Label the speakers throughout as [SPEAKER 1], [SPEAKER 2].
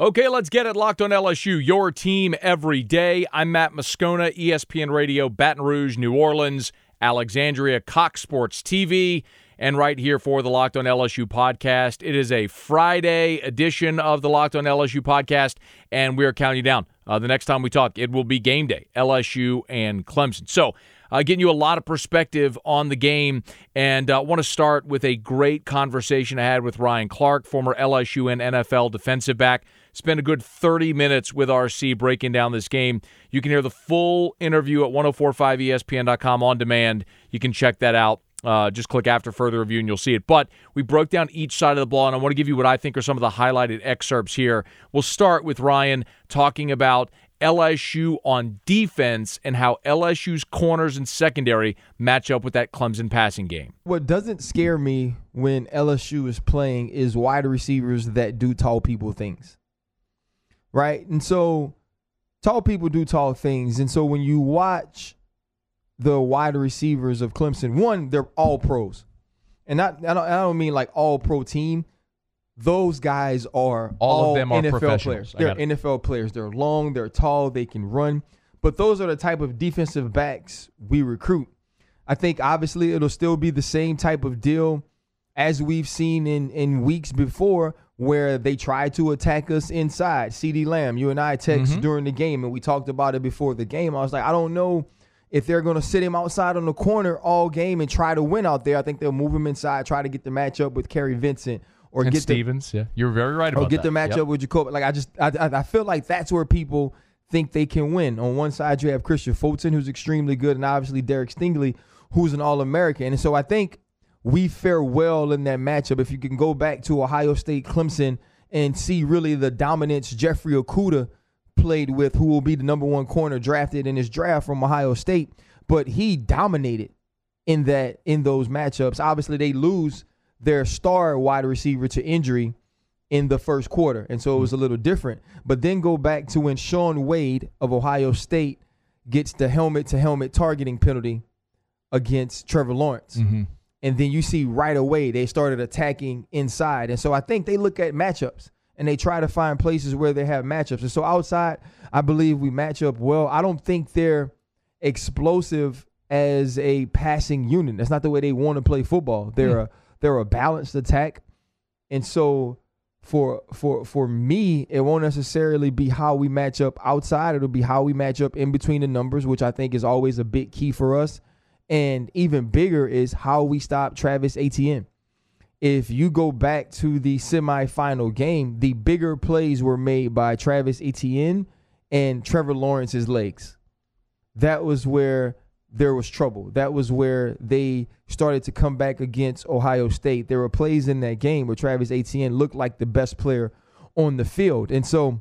[SPEAKER 1] Okay, let's get it locked on LSU, your team every day. I'm Matt Moscona, ESPN Radio, Baton Rouge, New Orleans, Alexandria, Cox Sports TV, and right here for the Locked on LSU podcast. It is a Friday edition of the Locked on LSU podcast, and we are counting down. Uh, the next time we talk, it will be game day, LSU and Clemson. So, uh, getting you a lot of perspective on the game. And I uh, want to start with a great conversation I had with Ryan Clark, former LSU and NFL defensive back. Spent a good 30 minutes with RC breaking down this game. You can hear the full interview at 1045ESPN.com on demand. You can check that out. Uh, just click after further review and you'll see it. But we broke down each side of the ball, and I want to give you what I think are some of the highlighted excerpts here. We'll start with Ryan talking about LSU on defense and how LSU's corners and secondary match up with that Clemson passing game.
[SPEAKER 2] What doesn't scare me when LSU is playing is wide receivers that do tall people things right? And so tall people do tall things. And so when you watch the wide receivers of Clemson, one, they're all pros. And not I don't, I don't mean like all pro team. Those guys are all, all of them are NFL players. They're NFL players. They're long, they're tall, they can run. But those are the type of defensive backs we recruit. I think obviously it'll still be the same type of deal as we've seen in in weeks before where they tried to attack us inside. CeeDee Lamb, you and I text mm-hmm. during the game, and we talked about it before the game. I was like, I don't know if they're going to sit him outside on the corner all game and try to win out there. I think they'll move him inside, try to get the matchup with Kary Vincent or
[SPEAKER 1] and
[SPEAKER 2] get
[SPEAKER 1] Stevens. The, yeah, you're very right about
[SPEAKER 2] or get
[SPEAKER 1] that.
[SPEAKER 2] the matchup yep. with Jacoby. Like I just, I, I, I feel like that's where people think they can win. On one side, you have Kristian Fulton, who's extremely good, and obviously Derek Stingley, who's an All American. And so I think we fare well in that matchup. If you can go back to Ohio State, Clemson and see really the dominance Jeffrey Okudah played with, who will be the number one corner drafted in his draft from Ohio State. But he dominated in that in those matchups. Obviously, they lose their star wide receiver to injury in the first quarter, and so it was a little different. But then go back to when Shaun Wade of Ohio State gets the helmet to helmet targeting penalty against Trevor Lawrence. Mm-hmm and then you see right away they started attacking inside. And so I think they look at matchups and they try to find places where they have matchups. And so outside, I believe we match up well. I don't think they're explosive as a passing unit. That's not the way they want to play football. They're mm. a they're a balanced attack. And so for for for me, it won't necessarily be how we match up outside. It'll be how we match up in between the numbers, which I think is always a big key for us. And even bigger is how we stop Travis Etienne. If you go back to the semifinal game, the bigger plays were made by Travis Etienne and Trevor Lawrence's legs. That was where there was trouble. That was where they started to come back against Ohio State. There were plays in that game where Travis Etienne looked like the best player on the field. And so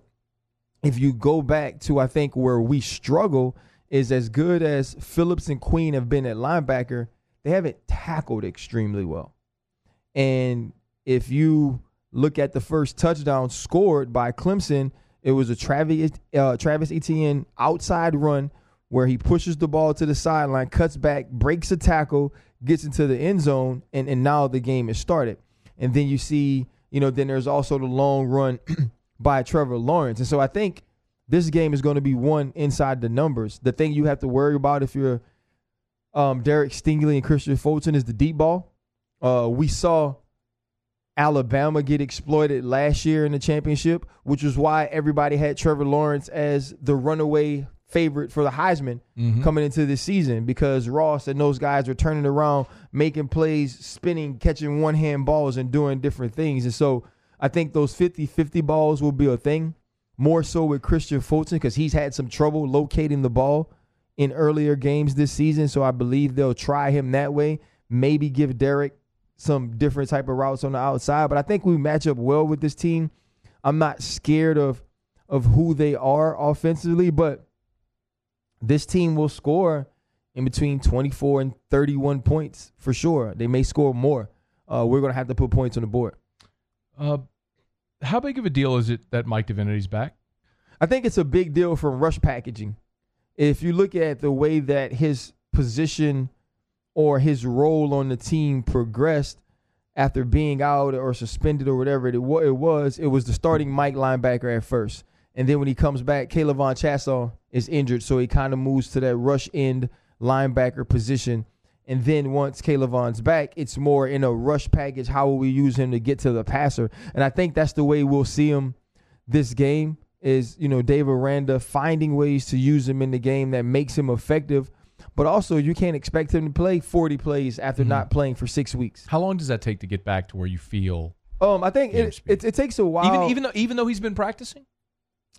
[SPEAKER 2] if you go back to I think where we struggle is as good as Phillips and Queen have been at linebacker, they haven't tackled extremely well. And if you look at the first touchdown scored by Clemson, it was a Travis uh, Travis Etienne outside run where he pushes the ball to the sideline, cuts back, breaks a tackle, gets into the end zone, and, and now the game is started. And then you see, you know, then there's also the long run by Trevor Lawrence. And so I think this game is going to be won inside the numbers. The thing you have to worry about if you're um, Derek Stingley and Kristian Fulton is the deep ball. Uh, we saw Alabama get exploited last year in the championship, which is why everybody had Trevor Lawrence as the runaway favorite for the Heisman mm-hmm. coming into this season because Ross and those guys were turning around, making plays, spinning, catching one hand balls, and doing different things. And so I think those 50 50 balls will be a thing more so with Kristian Fulton because he's had some trouble locating the ball in earlier games this season. So I believe they'll try him that way. Maybe give Derek some different type of routes on the outside. But I think we match up well with this team. I'm not scared of of who they are offensively, but this team will score in between 24 and 31 points for sure. They may score more. Uh, we're going to have to put points on the board.
[SPEAKER 1] Uh, how big of a deal is it that Mike Divinity's back?
[SPEAKER 2] I think it's a big deal from rush packaging. If you look at the way that his position or his role on the team progressed, after being out or suspended or whatever it, it was, it was the starting Mike linebacker at first. And then when he comes back, K'Lavon Chaisson is injured, so he kind of moves to that rush end linebacker position. And then once K'Lavon's back, it's more in a rush package. How will we use him to get to the passer? And I think that's the way we'll see him this game is, you know, Dave Aranda finding ways to use him in the game that makes him effective. But also, you can't expect him to play 40 plays after
[SPEAKER 1] Mhm.
[SPEAKER 2] not playing for six weeks.
[SPEAKER 1] How long does that take to get back to where you feel
[SPEAKER 2] Um, I think it, it, it takes a while.
[SPEAKER 1] even even though even though he's been practicing?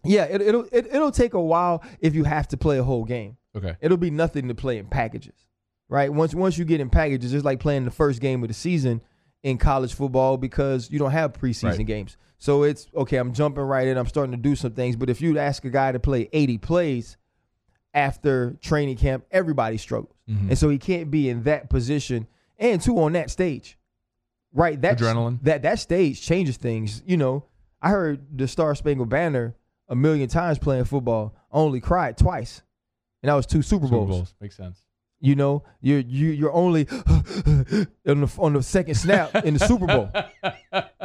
[SPEAKER 2] yeah, it, it'll it, it'll take a while if you have to play a whole game.
[SPEAKER 1] Okay.
[SPEAKER 2] It'll be nothing to play in packages, right? Once once you get in packages, it's like playing the first game of the season in college football because you don't have preseason
[SPEAKER 1] Right.
[SPEAKER 2] games. So it's okay. I'm jumping right in. I'm starting to do some things. But if you'd ask a guy to play 80 plays after training camp, everybody struggles,
[SPEAKER 1] Mhm.
[SPEAKER 2] and so he can't be in that position and two on that stage, right? That
[SPEAKER 1] Adrenaline.
[SPEAKER 2] That that stage changes things. You know, I heard the Star Spangled Banner a million times playing football. I only cried twice, and that was two Super
[SPEAKER 1] Super
[SPEAKER 2] Bowls.
[SPEAKER 1] Bowls makes sense.
[SPEAKER 2] You know, you're you you're only on the on the second snap in the Super Bowl.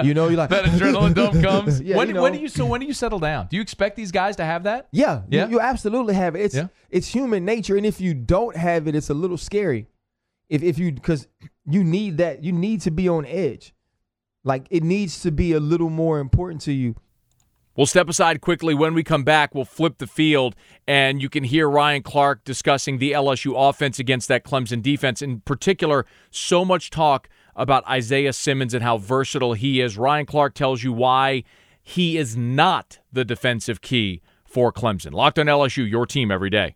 [SPEAKER 2] You know, you're like
[SPEAKER 1] that adrenaline dump comes.
[SPEAKER 2] Yeah,
[SPEAKER 1] when,
[SPEAKER 2] you know.
[SPEAKER 1] when do you so when do you settle down? Do you expect these guys to have that?
[SPEAKER 2] Yeah,
[SPEAKER 1] Yeah?
[SPEAKER 2] You, you absolutely have it. It's
[SPEAKER 1] Yeah.
[SPEAKER 2] it's human nature, and if you don't have it, it's a little scary. If if you because you need that, you need to be on edge. Like it needs to be a little more important to you.
[SPEAKER 1] We'll step aside quickly. When we come back, we'll flip the field, and you can hear Ryan Clark discussing the LSU offense against that Clemson defense. In particular, so much talk about Isaiah Simmons and how versatile he is. Ryan Clark tells you why he is not the defensive key for Clemson. Locked on LSU, your team every day.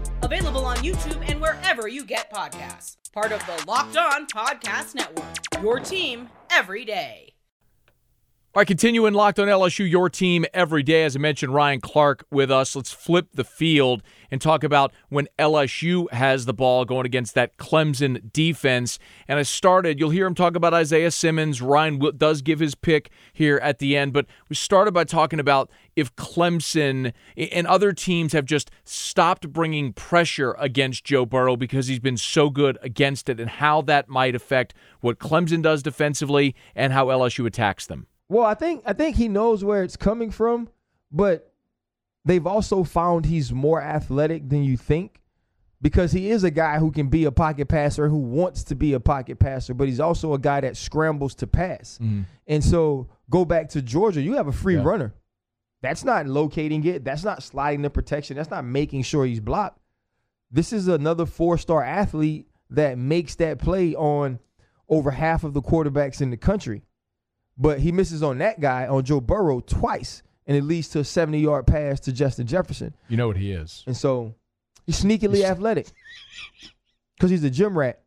[SPEAKER 3] Available on YouTube and wherever you get podcasts. Part of the Locked On Podcast Network. Your team every day.
[SPEAKER 1] All right, continuing locked on LSU, your team every day. As I mentioned, Ryan Clark with us. Let's flip the field and talk about when LSU has the ball going against that Clemson defense. And I started, you'll hear him talk about Isaiah Simmons. Ryan does give his pick here at the end, but we started by talking about if Clemson and other teams have just stopped bringing pressure against Joe Burrow because he's been so good against it and how that might affect what Clemson does defensively and how LSU attacks them.
[SPEAKER 2] Well, I think I think he knows where it's coming from, but they've also found he's more athletic than you think because he is a guy who can be a pocket passer who wants to be a pocket passer, but he's also a guy that scrambles to pass. Mm-hmm. And so go back to Georgia, you have a free
[SPEAKER 1] Yeah.
[SPEAKER 2] runner. That's not locating it. That's not sliding the protection. That's not making sure he's blocked. This is another four-star athlete that makes that play on over half of the quarterbacks in the country. But he misses on that guy, on Joe Burrow, twice, and it leads to a 70 yard pass to Justin Jefferson.
[SPEAKER 1] You know what he is.
[SPEAKER 2] And so he's sneakily athletic because he's a gym rat.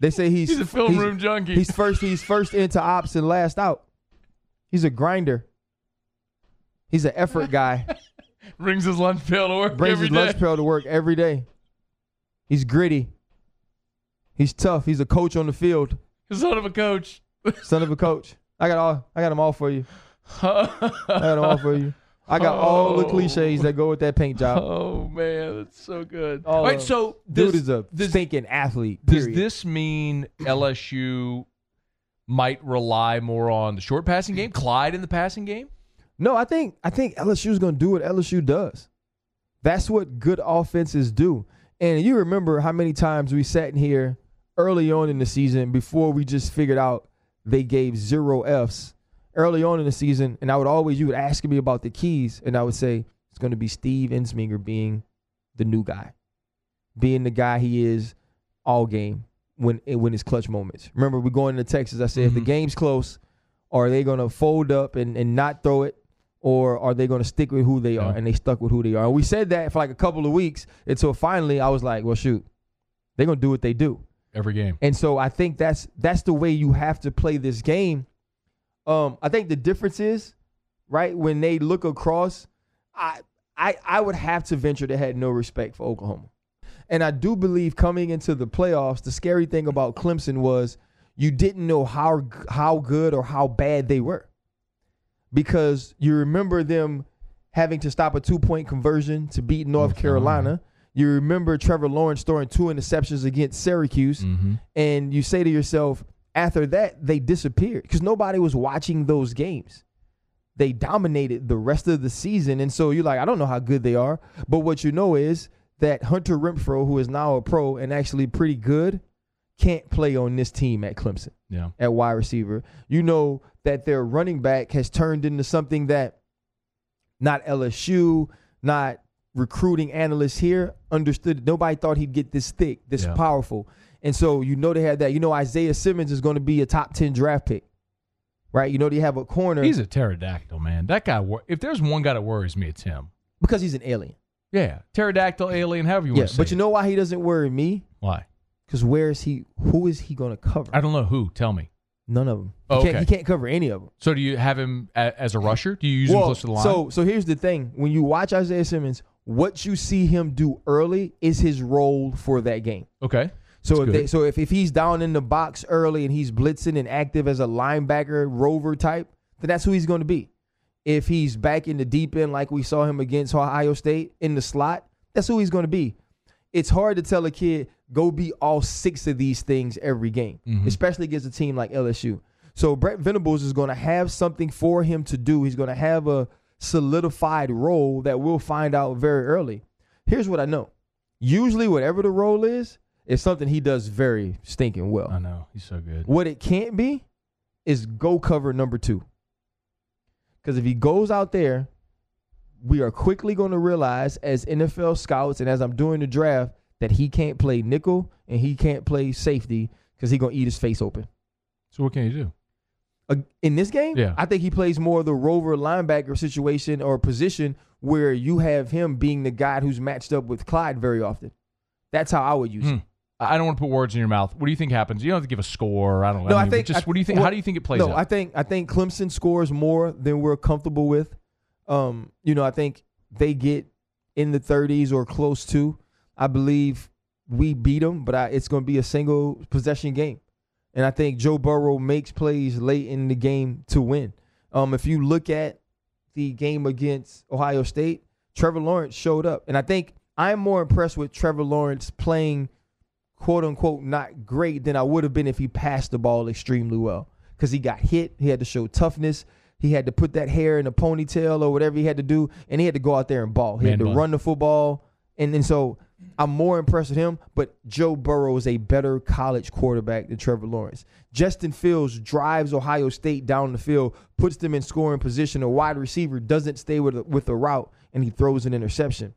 [SPEAKER 2] They say he's
[SPEAKER 1] He's a film room junkie.
[SPEAKER 2] He's first. He's first into ops and last out. He's a grinder. He's an effort guy.
[SPEAKER 1] Brings his lunch pail to work
[SPEAKER 2] Brings
[SPEAKER 1] every
[SPEAKER 2] his
[SPEAKER 1] day.
[SPEAKER 2] lunch pail to work every day. He's gritty. He's tough. He's a coach on the field.
[SPEAKER 1] Son of a coach.
[SPEAKER 2] Son of a coach. I got all. I got them all for you. I got them all for you. I got all the
[SPEAKER 1] Oh.
[SPEAKER 2] cliches that go with that paint job.
[SPEAKER 1] Oh man, that's so good.
[SPEAKER 2] All
[SPEAKER 1] All right, so
[SPEAKER 2] Dude
[SPEAKER 1] this,
[SPEAKER 2] is a
[SPEAKER 1] this,
[SPEAKER 2] stinking athlete.
[SPEAKER 1] does this mean LSU might rely more on the short passing game, Clyde in the passing game?
[SPEAKER 2] No, I think I think LSU is going to do what LSU does. That's what good offenses do. And you remember how many times we sat in here early on in the season before we just figured out they gave zero Fs early on in the season, and I would always you would ask me about the keys, and I would say it's going to be Steve Ensminger being the new guy, being the guy he is all game when when it's clutch moments. Remember, we're going into Texas. I said if the
[SPEAKER 1] Mhm.
[SPEAKER 2] game's close, are they going to fold up and, and not throw it, or are they going to stick with who they are?
[SPEAKER 1] Yeah.
[SPEAKER 2] And they stuck with who they are. And we said that for like a couple of weeks until finally I was like, well, shoot, they're going to do what they do.
[SPEAKER 1] every game.
[SPEAKER 2] And so I think that's that's the way you have to play this game. Um, I think the difference is, right, when they look across, I I I would have to venture they had no respect for Oklahoma. And I do believe coming into the playoffs, the scary thing about Clemson was you didn't know how how good or how bad they were. Because you remember them having to stop a two-point conversion to beat North Carolina. You remember Trevor Lawrence throwing two interceptions against Syracuse,
[SPEAKER 1] Mm-hmm.
[SPEAKER 2] and you say to yourself, after that, they disappeared because nobody was watching those games. They dominated the rest of the season, and so you're like, I don't know how good they are, but what you know is that Hunter Renfrow, who is now a pro and actually pretty good, can't play on this team at Clemson
[SPEAKER 1] Yeah.
[SPEAKER 2] at wide receiver. You know that their running back has turned into something that not LSU, not recruiting analysts here understood. Nobody thought he'd get this thick, this
[SPEAKER 1] Yeah.
[SPEAKER 2] powerful. And so you know they had that. You know Isaiah Simmons is going to be a top 10 draft pick. Right? You know they have a corner
[SPEAKER 1] He's a pterodactyl, man. That guy. wor- If there's one guy that worries me, it's him.
[SPEAKER 2] because he's an alien.
[SPEAKER 1] Yeah, pterodactyl, alien, however you
[SPEAKER 2] Yeah,
[SPEAKER 1] want to say.
[SPEAKER 2] but you know why he doesn't worry me?
[SPEAKER 1] why?
[SPEAKER 2] Because where is he? Who is he going to cover?
[SPEAKER 1] I don't know who. Tell me.
[SPEAKER 2] None of them.
[SPEAKER 1] Oh,
[SPEAKER 2] he, can't,
[SPEAKER 1] okay.
[SPEAKER 2] he can't cover any of them.
[SPEAKER 1] So do you have him a, as a rusher? Do you use him close to the line?
[SPEAKER 2] So so here's the thing: when you watch Isaiah Simmons, what you see him do early is his role for that game.
[SPEAKER 1] okay.
[SPEAKER 2] So
[SPEAKER 1] That's
[SPEAKER 2] if they, so if, if he's down in the box early and he's blitzing and active as a linebacker rover type, then that's who he's going to be. If he's back in the deep end like we saw him against Ohio State in the slot, that's who he's going to be. It's hard to tell a kid go be all six of these things every game, mm-hmm. especially against a team like LSU. So Brent Venables is going to have something for him to do. He's going to have a solidified role that we'll find out very early. Here's what I know. Usually, whatever the role is, is something he does very stinking well.
[SPEAKER 1] I know he's so good.
[SPEAKER 2] What it can't be is go cover number two. Because if he goes out there, we are quickly going to realize as NFL scouts and as I'm doing the draft that he can't play nickel and he can't play safety because he's going to eat his face open.
[SPEAKER 1] So what can he do?
[SPEAKER 2] Uh, in this game,
[SPEAKER 1] Yeah.
[SPEAKER 2] I think he plays more of the rover linebacker situation or position where you have him being the guy who's matched up with Clyde very often. That's how I would use
[SPEAKER 1] Hmm.
[SPEAKER 2] it.
[SPEAKER 1] I don't want to put words in your mouth. What do you think happens? You don't have to give a score. I don't know.
[SPEAKER 2] No, I
[SPEAKER 1] mean, but
[SPEAKER 2] think-
[SPEAKER 1] Just
[SPEAKER 2] I-
[SPEAKER 1] what do you think?
[SPEAKER 2] well,
[SPEAKER 1] how do you think it plays
[SPEAKER 2] no,
[SPEAKER 1] out?
[SPEAKER 2] I think I think Clemson scores more than we're comfortable with. Um, you know, I think they get in the 30s or close to. I believe we beat them, but I, it's going to be a single possession game, and I think Joe Burrow makes plays late in the game to win. Um, if you look at the game against Ohio State, Trevor Lawrence showed up, and I think I'm more impressed with Trevor Lawrence playing quote unquote not great than I would have been if he passed the ball extremely well. Because he got hit, he had to show toughness, he had to put that hair in a ponytail or whatever he had to do, and he had to go out there and ball. He
[SPEAKER 1] Man
[SPEAKER 2] had to
[SPEAKER 1] bun.
[SPEAKER 2] run the football, and and so I'm more impressed with him. But Joe Burrow is a better college quarterback than Trevor Lawrence. Justin Fields drives Ohio State down the field, puts them in scoring position. A wide receiver doesn't stay with a, with a route, and he throws an interception.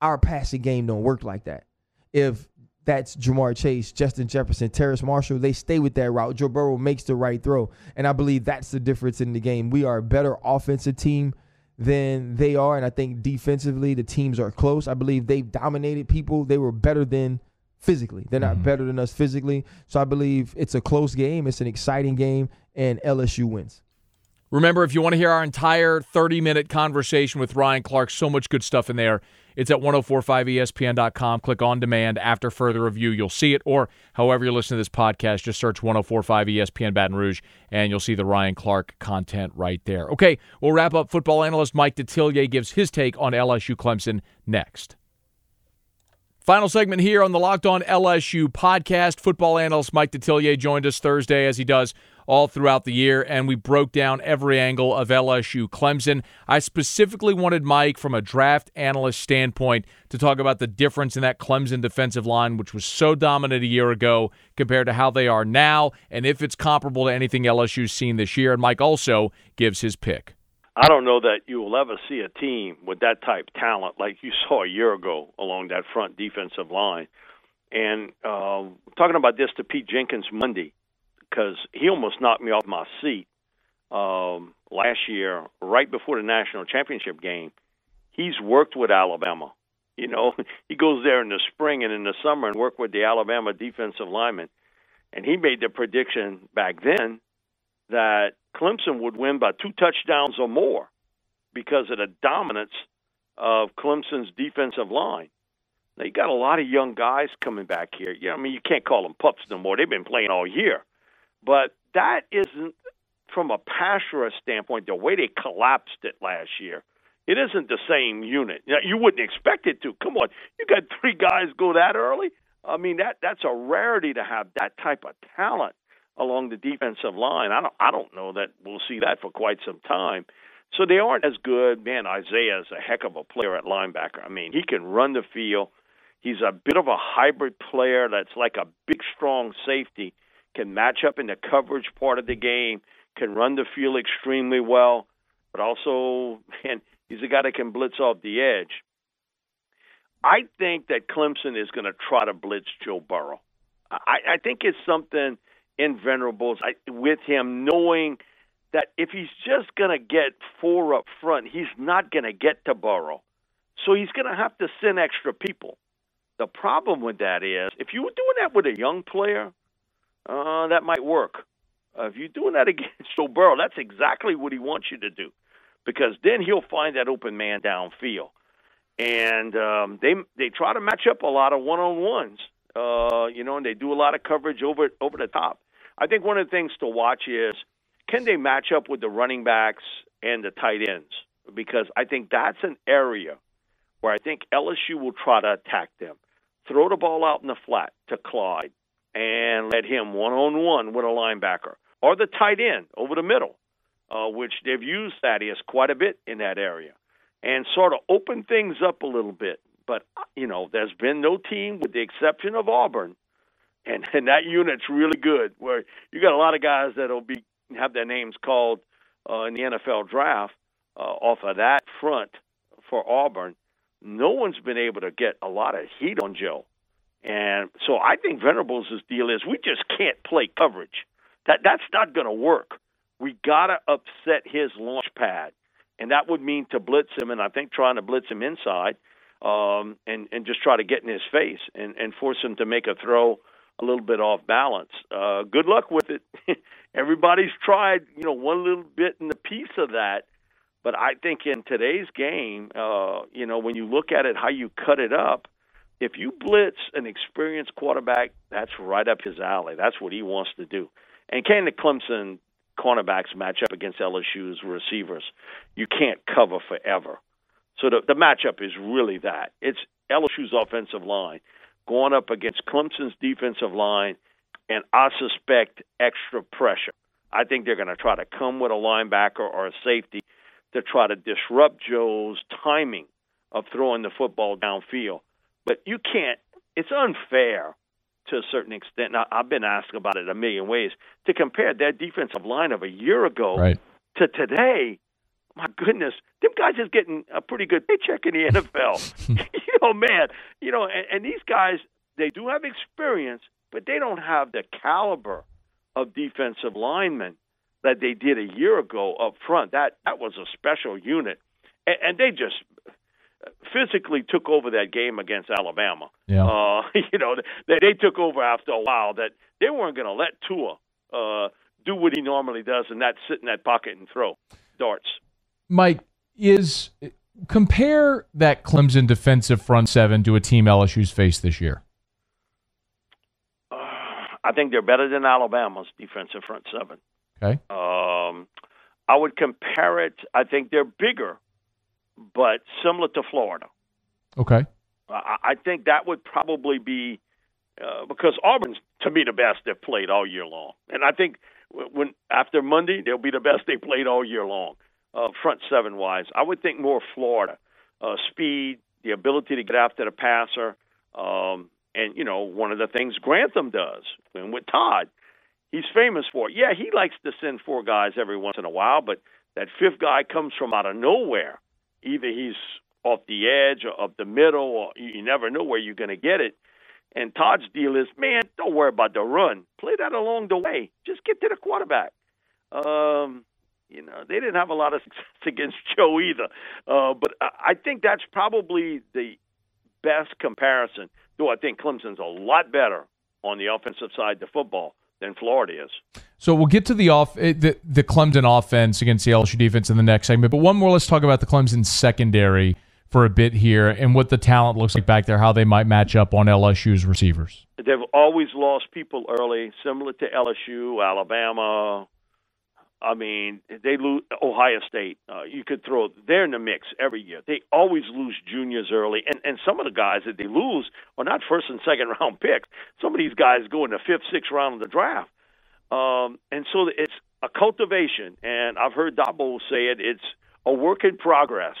[SPEAKER 2] Our passing game don't work like that. If that's Ja'Marr Chase, Justin Jefferson, Terrace Marshall. They stay with that route. Joe Burrow makes the right throw. And I believe that's the difference in the game. We are a better offensive team than they are. And I think defensively, the teams are close. I believe they've dominated people. They were better than physically. They're not
[SPEAKER 1] Mhm.
[SPEAKER 2] better than us physically. So I believe it's a close game. It's an exciting game. And LSU wins.
[SPEAKER 1] Remember, if you want to hear our entire 30 minute conversation with Ryan Clark, so much good stuff in there. It's at 1045ESPN.com. Click on demand. After further review, you'll see it. Or however you're listening to this podcast, just search 1045 ESPN Baton Rouge and you'll see the Ryan Clark content right there. Okay, we'll wrap up. Football analyst Mike Detillier gives his take on LSU Clemson next. Final segment here on the Locked On LSU podcast. Football analyst Mike Detillier joined us Thursday, as he does all throughout the year, and we broke down every angle of LSU Clemson. I specifically wanted Mike, from a draft analyst standpoint, to talk about the difference in that Clemson defensive line, which was so dominant a year ago, compared to how they are now, and if it's comparable to anything LSU's seen this year. And Mike also gives his pick.
[SPEAKER 4] I don't know that you will ever see a team with that type of talent like you saw a year ago along that front defensive line. And uh, talking about this to Pete Jenkins Monday, because he almost knocked me off my seat um, last year, right before the national championship game. He's worked with Alabama, You know, he goes there in the spring and in the summer and work with the Alabama defensive linemen. And he made the prediction back then that Clemson would win by two touchdowns or more because of the dominance of Clemson's defensive line. Now you got a lot of young guys coming back here. Yeah, I mean you can't call them pups no more. They've been playing all year, but that isn't from a pass rush standpoint the way they collapsed it last year. It isn't the same unit. You wouldn't expect it to. Come on, you got three guys go that early. I mean that that's a rarity to have that type of talent along the defensive line. I don't I don't know that we'll see that for quite some time. So they aren't as good. Man, Isaiah is a heck of a player at linebacker. I mean, he can run the field. He's a bit of a hybrid player that's like a big, strong safety, can match up in the coverage part of the game, can run the field extremely well, but also, man, he's a guy that can blitz off the edge. I think that Clemson is going to try to blitz Joe Burrow. I, I think it's something in Venables I, with him knowing that if he's just going to get four up front, he's not going to get to Burrow. So he's going to have to send extra people. The problem with that is if you were doing that with a young player, uh, that might work. Uh, if you're doing that against Burrow, that's exactly what he wants you to do, because then he'll find that open man downfield, and um, they they try to match up a lot of one on ones, uh, you know, and they do a lot of coverage over over the top. I think one of the things to watch is can they match up with the running backs and the tight ends, because I think that's an area where I think LSU will try to attack them throw the ball out in the flat to Clyde and let him one on one with a linebacker or the tight end over the middle, uh, which they've used Thaddeus quite a bit in that area, and sort of open things up a little bit. But you know, there's been no team, with the exception of Auburn, and and that unit's really good. Where you got a lot of guys that'll be have their names called uh, in the NFL draft uh, off of that front for Auburn no one's been able to get a lot of heat on Joe. And so I think Venables' deal is we just can't play coverage. That that's not going to work. We got to upset his launch pad, and that would mean to blitz him. And I think trying to blitz him inside, um, and and just try to get in his face and and force him to make a throw a little bit off balance. Uh, good luck with it. Everybody's tried, you know, one little bit in the piece of that, but I think in today's game, uh, you know, when you look at it, how you cut it up, if you blitz an experienced quarterback, that's right up his alley. That's what he wants to do. And can the Clemson cornerbacks match up against LSU's receivers? You can't cover forever. So the, the matchup is really that. It's LSU's offensive line going up against Clemson's defensive line, and I suspect extra pressure. I think they're going to try to come with a linebacker or a safety to try to disrupt Joe's timing of throwing the football downfield. But you can't, it's unfair to a certain extent. Now, I've been asked about it a million ways to compare that defensive line of a year ago
[SPEAKER 1] right.
[SPEAKER 4] to today. My goodness, them guys is getting a pretty good paycheck in the NFL. you know, man, you know, and, and these guys, they do have experience, but they don't have the caliber of defensive linemen that they did a year ago up front. That that was a special unit, and, and they just physically took over that game against Alabama.
[SPEAKER 1] Yeah.
[SPEAKER 4] Uh, you know, they, they took over after a while. That they weren't going to let Tua uh, do what he normally does, and that's sit in that pocket and throw darts.
[SPEAKER 1] Mike is compare that Clemson defensive front seven to a team LSU's faced this year.
[SPEAKER 4] Uh, I think they're better than Alabama's defensive front seven.
[SPEAKER 1] Okay.
[SPEAKER 4] Um, I would compare it. I think they're bigger, but similar to Florida.
[SPEAKER 1] Okay.
[SPEAKER 4] I, I think that would probably be uh, because Auburn's to me the best they've played all year long, and I think when after Monday they'll be the best they played all year long, uh, front seven wise. I would think more Florida, uh, speed, the ability to get after the passer, um, and you know one of the things Grantham does, and with Todd, he's famous for. It. Yeah, he likes to send four guys every once in a while, but that fifth guy comes from out of nowhere. Either he's off the edge or up the middle, or you never know where you're going to get it. And Todd's deal is, man, don't worry about the run. Play that along the way. Just get to the quarterback. Um, you know, they didn't have a lot of success against Joe either. Uh, but I think that's probably the best comparison. Though I think Clemson's a lot better on the offensive side of the football than Florida is.
[SPEAKER 1] So we'll get to the off eh, the, the Clemson offense against the LSU defense in the next segment. But one more, let's talk about the Clemson secondary for a bit here and what the talent looks like back there, how they might match up on LSU's receivers.
[SPEAKER 4] They've always lost people early, similar to LSU, Alabama. I mean, they lose Ohio State. Uh, you could throw they're in the mix every year. They always lose juniors early, and and some of the guys that they lose are not first and second round picks. Some of these guys go in the fifth, sixth round of the draft, um, and so it's a cultivation. And I've heard Dabo say it. It's a work in progress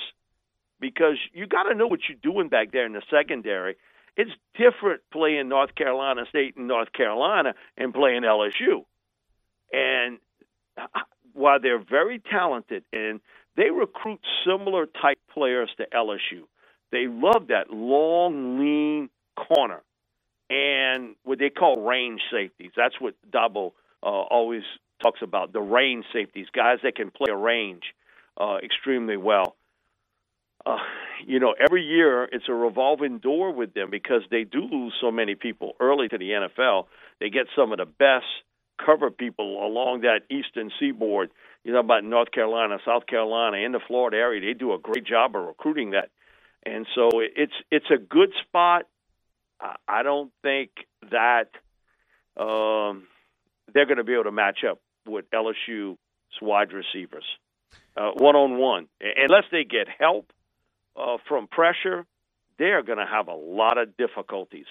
[SPEAKER 4] because you got to know what you're doing back there in the secondary. It's different playing North Carolina State and North Carolina and playing LSU. And while they're very talented and they recruit similar type players to LSU, they love that long, lean corner and what they call range safeties. That's what Dabo uh, always talks about the range safeties, guys that can play a range uh, extremely well uh, you know, every year it's a revolving door with them because they do lose so many people early to the NFL. They get some of the best cover people along that eastern seaboard. You know about North Carolina, South Carolina, in the Florida area. They do a great job of recruiting that, and so it's it's a good spot. I don't think that um, they're going to be able to match up with LSU's wide receivers one on one unless they get help uh, from pressure, they're going to have a lot of difficulties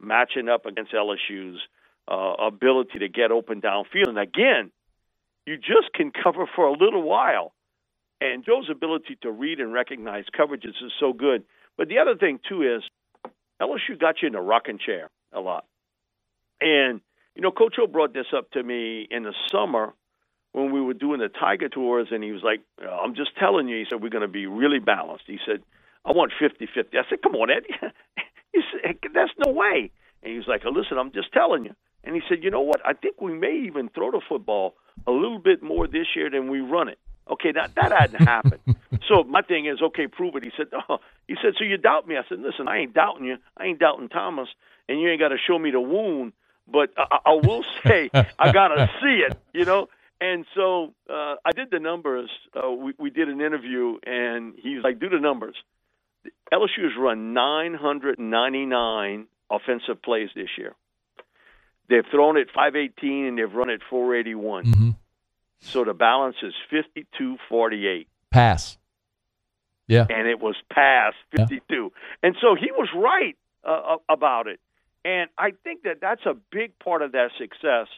[SPEAKER 4] matching up against LSU's uh, ability to get open downfield. And again, you just can cover for a little while. And Joe's ability to read and recognize coverages is so good. But the other thing, too, is LSU got you in a rocking chair a lot. And, you know, Coach O brought this up to me in the summer when we were doing the Tiger tours, and he was like, "I'm just telling you." He said, "We're going to be really balanced." He said, "I want 50-50." I said, "Come on, Ed." he said, "That's no way." And he was like, "Listen, I'm just telling you." And he said, "You know what? I think we may even throw the football a little bit more this year than we run it." Okay, that that hadn't happened. so my thing is, okay, prove it. He said, "Oh," he said, "So you doubt me?" I said, "Listen, I ain't doubting you. I ain't doubting Thomas, and you ain't got to show me the wound." But I, I will say, I gotta see it, you know. And so uh, I did the numbers. Uh, we, we did an interview, and he was like, "Do the numbers." LSU has run 999 offensive plays this year. They've thrown it 518 and they've run it 481. Mm-hmm. So the balance is 52-48.
[SPEAKER 1] Pass. Yeah.
[SPEAKER 4] And it was pass 52. Yeah. And so he was right uh, about it. And I think that that's a big part of that success.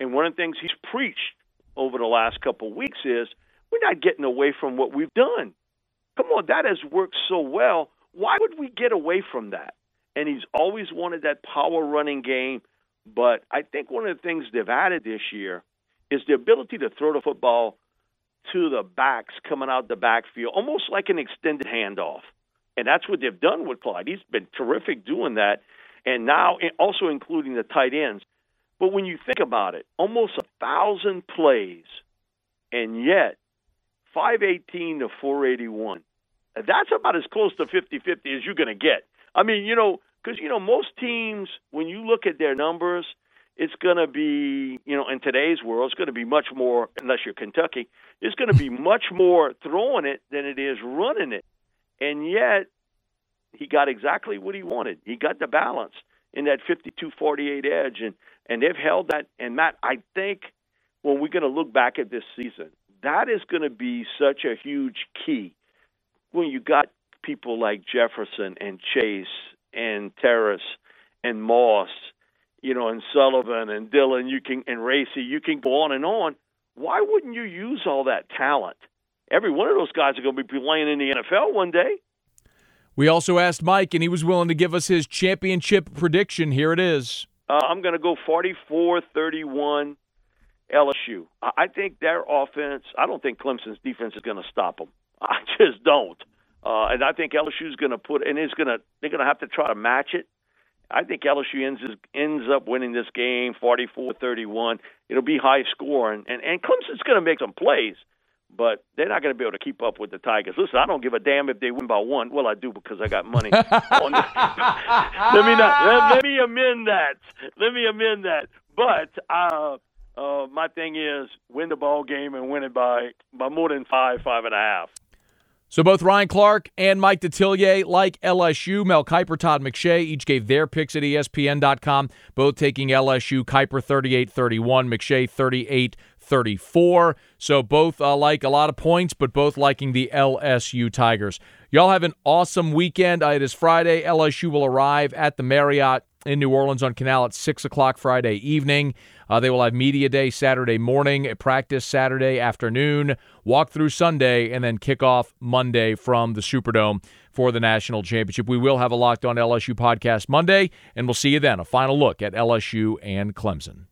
[SPEAKER 4] And one of the things he's preached over the last couple of weeks is we're not getting away from what we've done. Come on, that has worked so well. Why would we get away from that? And he's always wanted that power running game. But I think one of the things they've added this year is the ability to throw the football to the backs coming out the backfield, almost like an extended handoff. And that's what they've done with Clyde. He's been terrific doing that. And now, also including the tight ends. But when you think about it, almost a thousand plays, and yet 518 to 481. That's about as close to 50 50 as you're going to get. I mean, you know, because, you know, most teams, when you look at their numbers, it's going to be, you know, in today's world, it's going to be much more, unless you're Kentucky, it's going to be much more throwing it than it is running it. And yet, he got exactly what he wanted. He got the balance in that 52-48 edge, and and they've held that. And Matt, I think when we're going to look back at this season, that is going to be such a huge key when you got people like Jefferson and Chase and Terrace and Moss, you know, and Sullivan and Dillon, you can and Racey, you can go on and on. Why wouldn't you use all that talent? Every one of those guys are going to be playing in the NFL one day.
[SPEAKER 1] We also asked Mike, and he was willing to give us his championship prediction. Here it is.
[SPEAKER 4] Uh, I'm going to go 44 31 LSU. I think their offense, I don't think Clemson's defense is going to stop them. I just don't. Uh, and I think LSU is going to put, and it's going to, they're going to have to try to match it. I think LSU ends ends up winning this game 44-31. It'll be high score, and and, Clemson's going to make some plays, but they're not going to be able to keep up with the Tigers. Listen, I don't give a damn if they win by one. Well, I do because I got money. on let me not. Let, let, me amend that. Let me amend that. But uh, uh, my thing is win the ball game and win it by by more than five, five and a half.
[SPEAKER 1] So both Ryan Clark and Mike Detillier, like LSU, Mel Kiper, Todd McShay, each gave their picks at ESPN.com, both taking LSU, Kiper 38-31, McShay 38 34. So both uh, like a lot of points, but both liking the LSU Tigers. Y'all have an awesome weekend. Uh, it is Friday. LSU will arrive at the Marriott in New Orleans on Canal at 6 o'clock Friday evening. Uh, they will have Media Day Saturday morning, practice Saturday afternoon, walk through Sunday, and then kick off Monday from the Superdome for the national championship. We will have a Locked On LSU podcast Monday, and we'll see you then. A final look at LSU and Clemson.